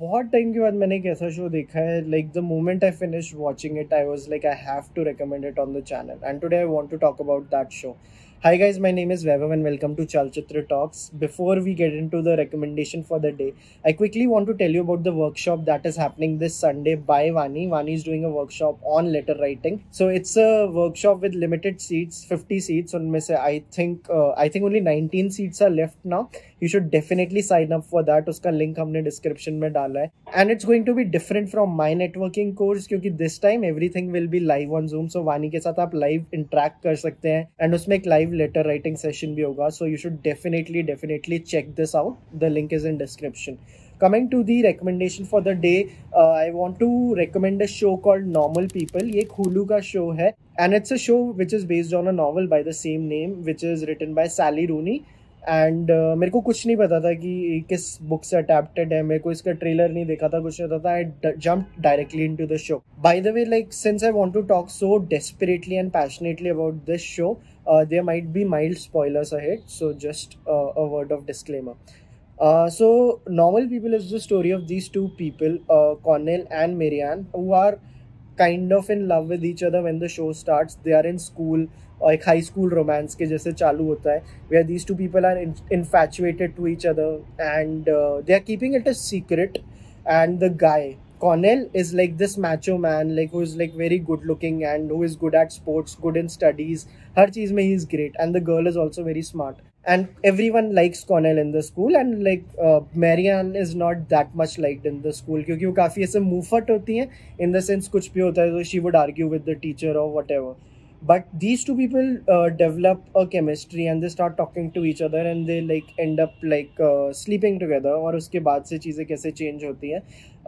बहुत टाइम के बाद मैंने एक ऐसा शो देखा है like the moment I finish watching it I was like I have to recommend it on the channel and today I want to talk about that show Hi guys, my name is Vaibhav and welcome to Chalchitra Talks. Before we get into the recommendation for the day, I quickly want to tell you about the workshop that is happening this Sunday by Vani. Vani is doing a workshop on letter writing. So it's a workshop with limited seats, 50 seats. Unme se I think uh, I think only 19 seats are left now. You should definitely sign up for that. Uska link हमने description में डाला है. And it's going to be different from my networking course क्योंकि this time everything will be live on Zoom. So Vani के साथ आप live interact कर सकते हैं and उसमें एक live live letter writing session bhi hoga. So you should definitely definitely check this out. The link is in description. Coming to the recommendation for the day uh, i want to recommend a show called normal people. Ye hulu ka show hai. And it's a show which is based on a novel by the same name which is written by sally rooney. And uh, मेरे को कुछ नहीं पता था कि किस book से adapted है। मेरे को इसका ट्रेलर नहीं देखा था कुछ नहीं पता था। I jump directly into the show by the way like since I want to talk so desperately and passionately about this show there might be mild spoilers ahead so just a word of disclaimer so Normal People is the story of of two people people and Marianne who are kind of in love with each other when the show starts they are in school और एक high school romance के जैसे चालू होता है where these two people are infatuated to each other and they are keeping it a secret and the guy Cornell is like this macho man, like who is like very good looking and who is good at sports, good in studies. Har cheez mein he is great, and the girl is also very smart. And everyone likes Cornell in the school, and like uh, Marianne is not that much liked in the school क्योंकि वो काफी ऐसे मुफट होती हैं in the sense कुछ भी होता है तो she would argue with the teacher or whatever. but these two people uh, develop a chemistry and they start talking to each other and they like end up like uh, sleeping together और उसके बाद से चीज़ें कैसे change होती हैं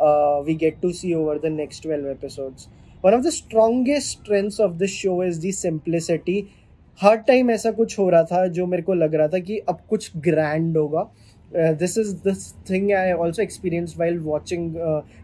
uh, we get to see over the next 12 episodes one of the strongest strengths of this show is the simplicity हर time ऐसा कुछ हो रहा था जो मेरे को लग रहा था कि अब कुछ ग्रैंड होगा। This is is thing I also experience while watching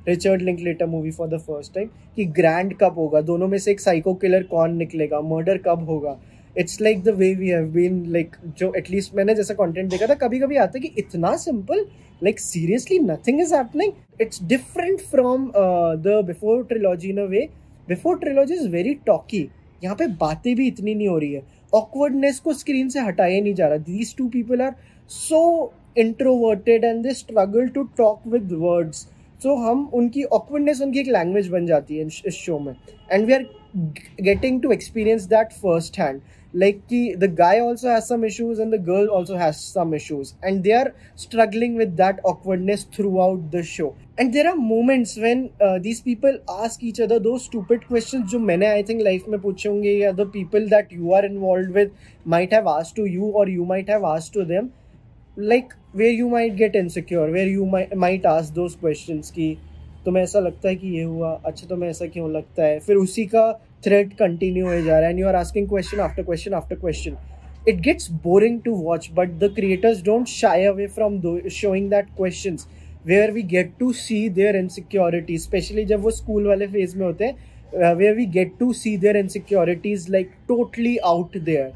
Richard Linklater movie for the first time कि ग्रैंड कब होगा? दोनों में से एक साइको किलर कौन निकलेगा? मर्डर कब होगा? It's like the way we have been like जो एटलीस्ट मैंने जैसा कंटेंट देखा था कभी कभी आता है कि इतना simple like seriously nothing is happening it's different from the Before trilogy in a way Before trilogy is very talky यहाँ पे बातें भी इतनी नहीं हो रही है। ऑकवर्डनेस को स्क्रीन से हटाया नहीं जा रहा। These two people are so introverted and they struggle to talk with words so हम उनकी ऑकवर्डनेस उनकी एक लैंग्वेज बन जाती है इस शो में। And we are getting to experience that first hand like ki, the guy also has some issues and the girl also has some issues and they are struggling with that awkwardness throughout the show and there are moments when uh, these people ask each other those stupid questions जो मैंने I think life में पूछे होंगे या the people that you are involved with might have asked to you or you might have asked to them like where you might get insecure where you might ask those question की तो मैं ऐसा लगता है कि ये हुआ? अच्छा तो मैं ऐसा क्यों लगता है? फिर उसी का थ्रेड कंटिन्यू हो जा रहा है and you are asking question after question after question it gets boring to watch but the creators don't shy away from showing that question where we get to see their insecurity specially जब वो school वाले phase में होते हैं where we get to see their insecurities like totally out there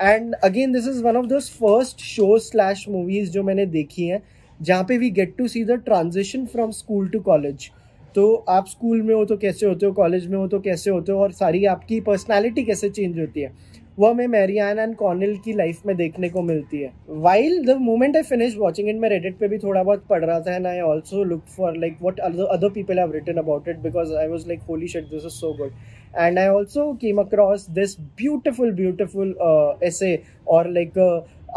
and again this is one of this first show slash movies जो मैंने देखी हैं, जहाँ पे we get to see the transaction from school to college तो आप school में हो तो कैसे होते हो, कॉलेज में हो तो कैसे होते हो और सारी आपकी पर्सनैलिटी कैसे चेंज होती है, वो हमें मैरियान एंड कॉर्नल की लाइफ में देखने को मिलती है। While the moment I finish watching it मैं रेडिट पे भी थोड़ा बहुत पढ़ रहा था and I also look for like what other people have written about it because I was like holy shit this is so good and I also came across this beautiful beautiful essay और a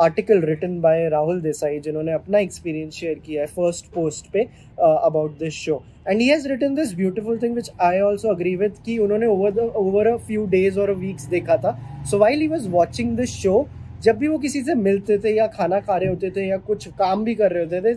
article written by Rahul Desai जिन्होंने अपना experience share किया है first post पे about this show and he has written this beautiful thing which I also agree with कि उन्होंने over the over a few days और weeks देखा था. So while he was watching this show जब भी वो किसी से मिलते थे या खाना खा रहे होते थे या कुछ काम भी कर रहे होते थे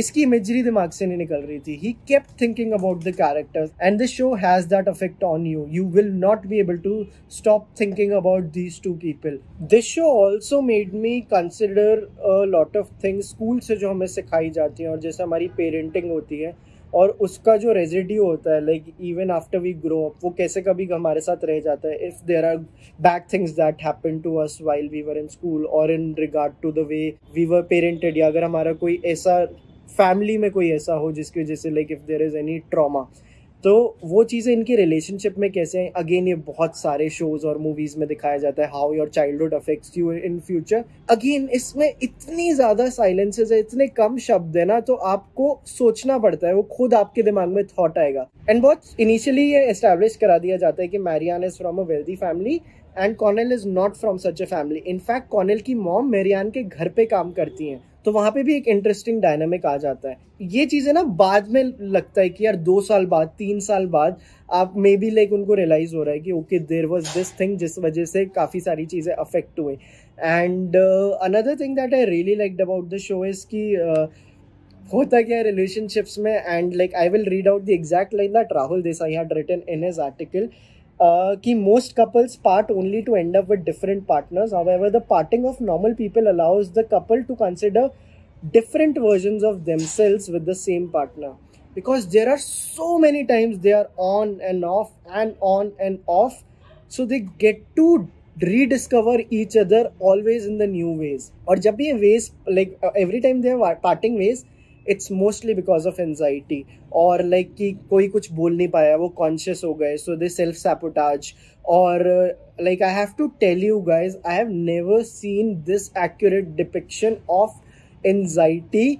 इसकी इमेजरी दिमाग से नहीं निकल रही थी। He kept thinking about the characters and this show has that affect on you you will not be able to stop thinking about these two people this show also made me consider lot of things school से जो हमें सिखाई जाती हैं, और जैसे हमारी parenting होती है, और उसका जो रेजिड्यू होता है like even after we grow up वो कैसे कभी हमारे साथ रह जाता है। If there are bad things that happen to us while we were in school और in regard to the way we were parented या अगर हमारा कोई ऐसा फैमिली में कोई ऐसा हो जिसकी वजह से like if there is any trauma तो वो चीज़ें इनकी रिलेशनशिप में कैसे हैं? अगेन ये बहुत सारे शोज़ और मूवीज़ में दिखाया जाता है how your childhood affects you in future again इसमें इतनी ज़्यादा साइलेंसेज है, इतने कम शब्द है ना तो आपको सोचना पड़ता है, वो खुद आपके दिमाग में थॉट आएगा। एंड बहुत इनिशियली ये एस्टेब्लिश करा दिया जाता है कि Marianne is from a wealthy family and Connell is not from such a family in fact Connell की मॉम मेरियान के घर पे काम करती हैं। तो वहाँ पे भी एक इंटरेस्टिंग डायनामिक आ जाता है। ये चीज़ें ना बाद में लगता है कि यार दो साल बाद तीन साल बाद आप मे बी लाइक उनको रियलाइज़ हो रहा है कि okay there was this thing जिस वजह से काफ़ी सारी चीज़ें अफेक्ट हुए and another thing that I really like about the show is की uh, होता क्या रिलेशनशिप्स में and like I will read out the exact line that Rahul Desai had written in his article uh, most couples part only to end up with different partners. However, the parting of normal people allows the couple to consider different versions of themselves with the same partner because there are so many times they are on and off and on and off so they get to rediscover each other always in the new ways or jab ways like uh, every time they are parting ways it's mostly because of anxiety और like कि कोई कुछ बोल नहीं पाया, वो conscious हो गए सो दे सेल्फ सैपोटाज और like I have to tell you guys I have never seen this accurate depiction of anxiety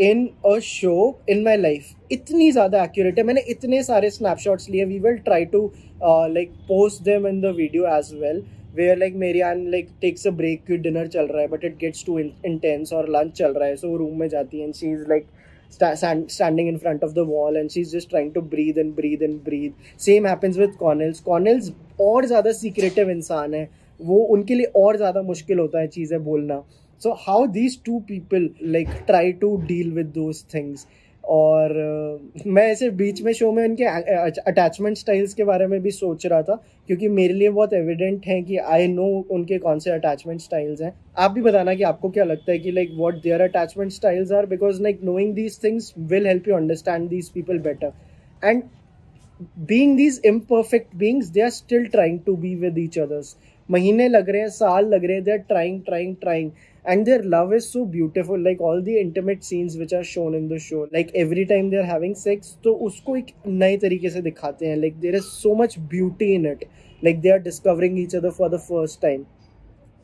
in a show in my life इतनी ज़्यादा एक्यूरेट है। मैंने इतने सारे स्नैपशॉट्स लिए we will try to like post them in the video as well where like Marianne like takes a break dinner चल रहा है but it gets too intense और लंच चल रहा है सो रूम में जाती है and she is like standing in front of the wall, and she's just trying to breathe and breathe and breathe. Same happens with Connells. Connells और ज़्यादा secretive इंसान है, वो उनके लिए और ज़्यादा मुश्किल होता है चीज़ें बोलना. So how these two people like try to deal with those things और मैं ऐसे बीच में शो में उनके अटैचमेंट स्टाइल्स के बारे में भी सोच रहा था, क्योंकि मेरे लिए बहुत एविडेंट है कि आई नो उनके कौन से अटैचमेंट स्टाइल्स हैं। आप भी बताना कि आपको क्या लगता है कि like what their attachment styles are because like knowing these things will help you understand these people better and being these imperfect beings they are still trying to be with each others महीने लग रहे हैं, साल लग रहे हैं they are trying trying trying and their love is so beautiful like all the intimate scenes which are shown in the show like every time they're having sex तो उसको एक नए तरीके से दिखाते हैं like there is so much beauty in it like they are discovering each other for the first time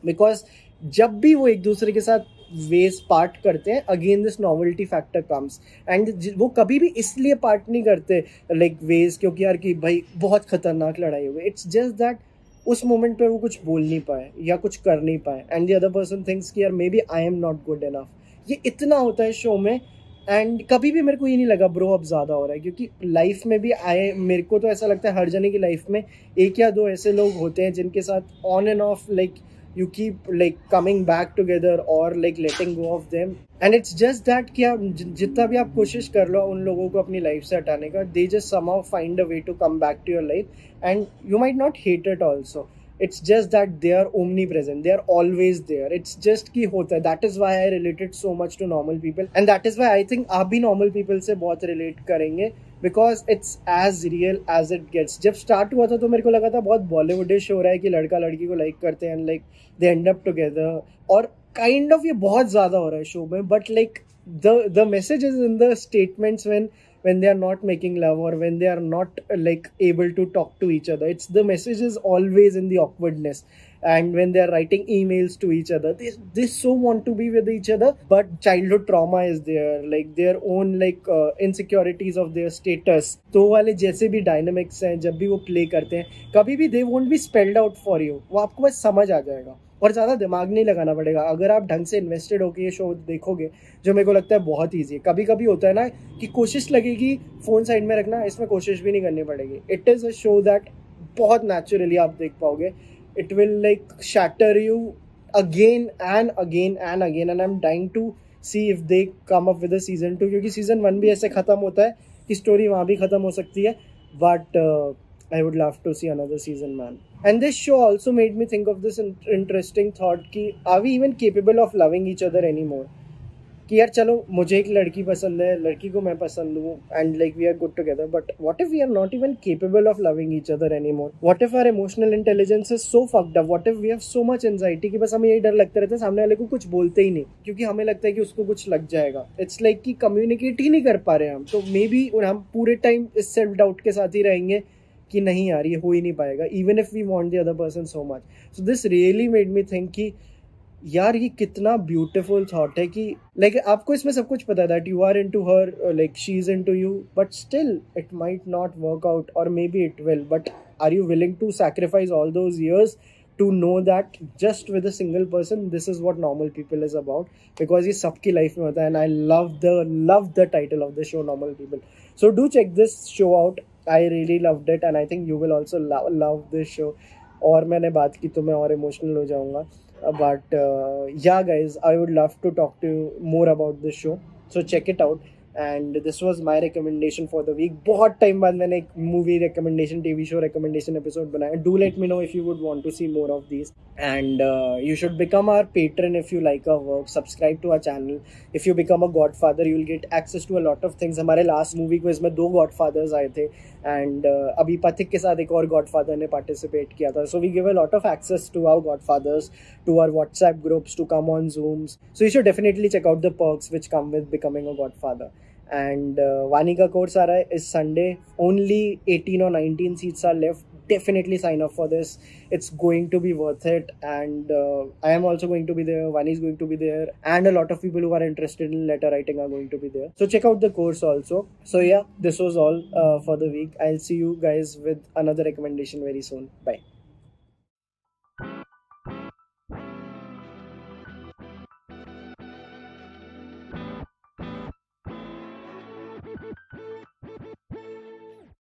because जब भी वो एक दूसरे के साथ वेज पार्ट करते हैं again this novelty factor comes and वो कभी भी इसलिए पार्ट नहीं करते लाइक like, वेज क्योंकि यार कि भाई बहुत खतरनाक लड़ाई हुई इट्स जस्ट दैट उस मोमेंट पे वो कुछ बोल नहीं पाए या कुछ कर नहीं पाए। And the other person thinks कि यार maybe I am not good enough ये इतना होता है शो में। एंड कभी भी मेरे को ये नहीं लगा ब्रो अब ज़्यादा हो रहा है। क्योंकि लाइफ में भी आए मेरे को तो ऐसा लगता है, हर जने की लाइफ में एक या दो ऐसे लोग होते हैं जिनके साथ on and off like you keep like coming back together और like letting go of them and it's just that कि आप जितना भी आप कोशिश कर लो उन लोगों को अपनी लाइफ से हटाने का they just somehow find a way to come back to your life and you might not hate it also it's just that they are omnipresent they are always there it's just की होता है. That is why I related so much to Normal People and that is why I think आप भी normal people से बहुत relate करेंगे. Because it's as real as it gets जब start हुआ था तो मेरे को लगा था बहुत बॉलीवुडिश हो रहा है कि लड़का लड़की को लाइक करते हैं like they end up together और काइंड kind ऑफ़ of ये बहुत ज़्यादा हो रहा है शो में but like the the message is in the statements when when they are not making love or when they are not like able to talk to each other it's the message is always in the awkwardness and when they are writing emails to each other they, they so want to be with each other but childhood trauma is there like their own like uh, insecurities of their status तो वाले जैसे भी dynamics हैं जब भी वो play करते हैं कभी भी they won't be spelled out for you वो आपको बस समझ आ जाएगा और ज़्यादा दिमाग नहीं लगाना पड़ेगा। अगर आप ढंग से इन्वेस्टेड होकर ये शो देखोगे, जो मेरे को लगता है बहुत ईजी है। कभी कभी होता है ना कि कोशिश लगेगी फ़ोन साइड में रखना, इसमें कोशिश भी नहीं करनी पड़ेगी। It is a show that बहुत नेचुरली आप देख पाओगे। It will, like, shatter you again and again and again and I'm dying to see if they come up with a season two क्योंकि सीज़न वन भी ऐसे ख़त्म होता है कि स्टोरी वहाँ भी ख़त्म हो सकती है। But Would love to see another season, man. And this show also made me think of this in- interesting thought कि are we even capable of loving each other anymore? कि यार चलो मुझे एक लड़की पसंद है लड़की को मैं पसंद हूँ and like we are good together but what if we are not even capable of loving each other any more what if our emotional intelligence is so fucked up what if we have so much anxiety कि बस हमें यही डर लगता रहता है सामने वाले को कुछ बोलते ही नहीं क्योंकि हमें लगता है कि उसको कुछ लग जाएगा इट्स लाइक like कि कम्युनिकेट ही नहीं कर पा रहे हम तो मे बी हम पूरे टाइम इस सेल्फ डाउट के साथ ही रहेंगे कि नहीं यार ये हो ही नहीं पाएगा even if we want the other person so much so this really made me think कि यार ये कितना ब्यूटिफुल थॉट है कि लाइक like, आपको इसमें सब कुछ पता है that you are into her like she is into you but still it might not work out और maybe it will but are you willing to sacrifice all those years to know that just with a single person this is what normal people is about because ये सबकी life में होता है and I love the love the title of the show normal people. So do check this show out Really loved it and I think you will also love love this show. और मैंने बात की तो मैं और emotional हो जाऊँगा। But yeah guys I would love to talk to more about this show so check it out and this was my recommendation for the week बहुत टाइम बाद मैंने एक movie recommendation T V show recommendation episode बनाया। Do let me know if you would want to see more of this and you should become our patron if you like our work subscribe to our channel if you become a godfather you will get access to a lot of things हमारे last movie को इसमें दो godfathers आए थे। And uh, अभी पथिक के साथ एक और गॉड फादर ने पार्टिसिपेट किया था। So we give a lot of access to our godfathers to our WhatsApp groups to come on Zooms so you should definitely check out the perks which come with becoming a godfather and Vaani का course आ रहा है इस Sunday only 18 और 19 seats are left definitely sign up for this. It's going to be worth it. And uh, i am also going to be there. Vani is going to be there. And a lot of people who are interested in letter writing are going to be there. So check out the course also. So yeah this was all uh, for the week. I'll see you guys with another recommendation very soon. Bye